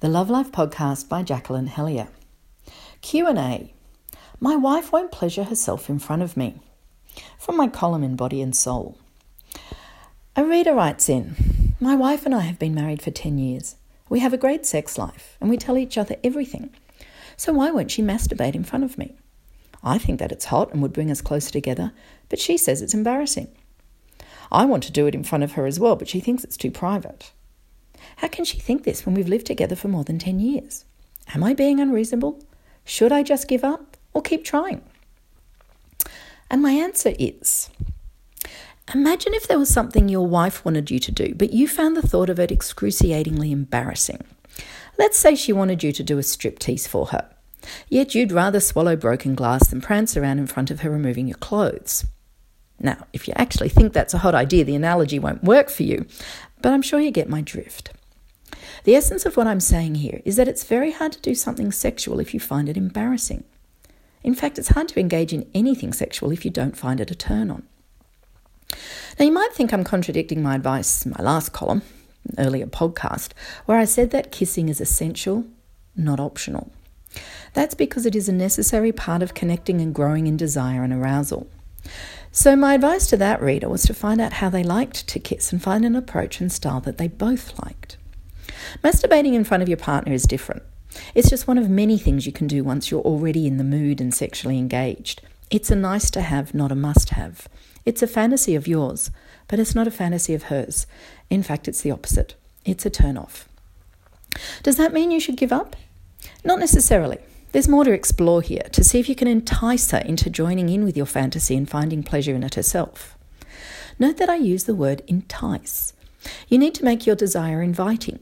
The Love Life podcast by Jacqueline Hellyer. Q&A. My wife won't pleasure herself in front of me. From my column in Body and Soul. A reader writes in, My wife and I have been married for 10 years. We have a great sex life and we tell each other everything. So why won't she masturbate in front of me? I think that it's hot and would bring us closer together, but she says it's embarrassing. I want to do it in front of her as well, but she thinks it's too private. How can she think this when we've lived together for more than 10 years? Am I being unreasonable? Should I just give up or keep trying? And my answer is Imagine if there was something your wife wanted you to do, but you found the thought of it excruciatingly embarrassing. Let's say she wanted you to do a striptease for her, yet you'd rather swallow broken glass than prance around in front of her removing your clothes. Now, if you actually think that's a hot idea, the analogy won't work for you, but I'm sure you get my drift. The essence of what I'm saying here is that it's very hard to do something sexual if you find it embarrassing. In fact, it's hard to engage in anything sexual if you don't find it a turn on. Now, you might think I'm contradicting my advice in my last column, earlier podcast, where I said that kissing is essential, not optional. That's because it is a necessary part of connecting and growing in desire and arousal. So, my advice to that reader was to find out how they liked to kiss and find an approach and style that they both liked. Masturbating in front of your partner is different. It's just one of many things you can do once you're already in the mood and sexually engaged. It's a nice to have, not a must have. It's a fantasy of yours, but it's not a fantasy of hers. In fact, it's the opposite. It's a turn off. Does that mean you should give up? Not necessarily. There's more to explore here to see if you can entice her into joining in with your fantasy and finding pleasure in it herself. Note that I use the word entice. You need to make your desire inviting.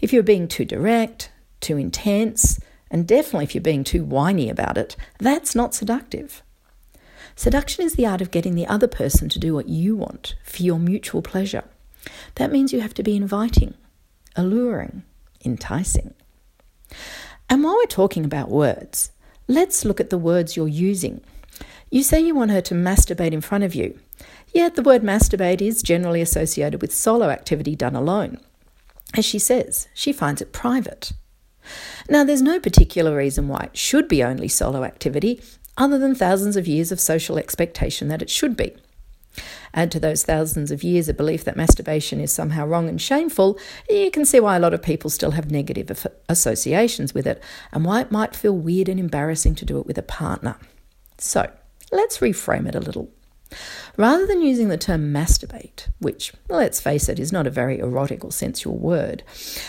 If you're being too direct, too intense, and definitely if you're being too whiny about it, that's not seductive. Seduction is the art of getting the other person to do what you want for your mutual pleasure. That means you have to be inviting, alluring, enticing. And while we're talking about words, let's look at the words you're using. You say you want her to masturbate in front of you. Yet the word masturbate is generally associated with solo activity done alone. As she says, she finds it private. Now, there's no particular reason why it should be only solo activity, other than thousands of years of social expectation that it should be. Add to those thousands of years a belief that masturbation is somehow wrong and shameful, you can see why a lot of people still have negative associations with it and why it might feel weird and embarrassing to do it with a partner. So, let's reframe it a little. Rather than using the term masturbate, which, let's face it, is not a very erotic or sensual word,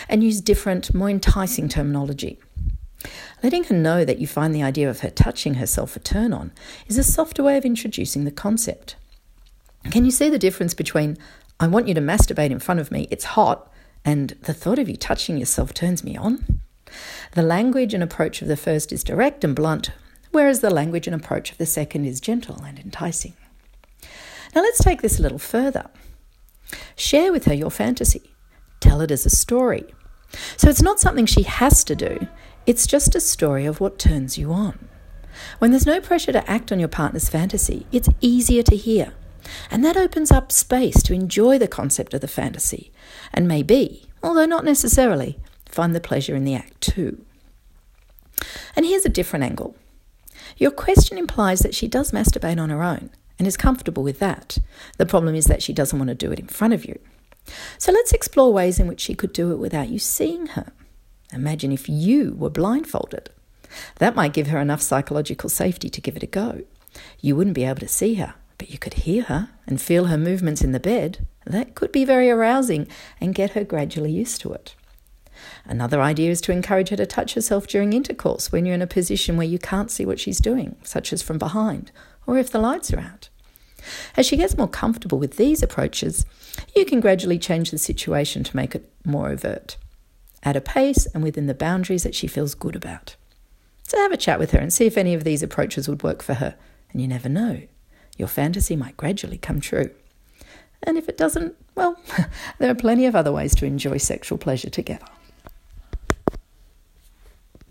and use different, more enticing terminology. Letting her know that you find the idea of her touching herself a turn on is a softer way of introducing the concept. Can you see the difference between, I want you to masturbate in front of me, it's hot, and the thought of you touching yourself turns me on? The language and approach of the first is direct and blunt, whereas the language and approach of the second is gentle and enticing. Now let's take this a little further. Share with her your fantasy. Tell it as a story. So it's not something she has to do, it's just a story of what turns you on. When there's no pressure to act on your partner's fantasy, it's easier to hear. And that opens up space to enjoy the concept of the fantasy and maybe, although not necessarily, find the pleasure in the act too. And here's a different angle. Your question implies that she does masturbate on her own, and is comfortable with that. The problem is that she doesn't want to do it in front of you. So let's explore ways in which she could do it without you seeing her. Imagine if you were blindfolded. That might give her enough psychological safety to give it a go. You wouldn't be able to see her, but you could hear her and feel her movements in the bed. That could be very arousing and get her gradually used to it. Another idea is to encourage her to touch herself during intercourse when you're in a position where you can't see what she's doing, such as from behind, or if the lights are out. As she gets more comfortable with these approaches, you can gradually change the situation to make it more overt, at a pace and within the boundaries that she feels good about. So have a chat with her and see if any of these approaches would work for her. And you never know, your fantasy might gradually come true. And if it doesn't, well, there are plenty of other ways to enjoy sexual pleasure together.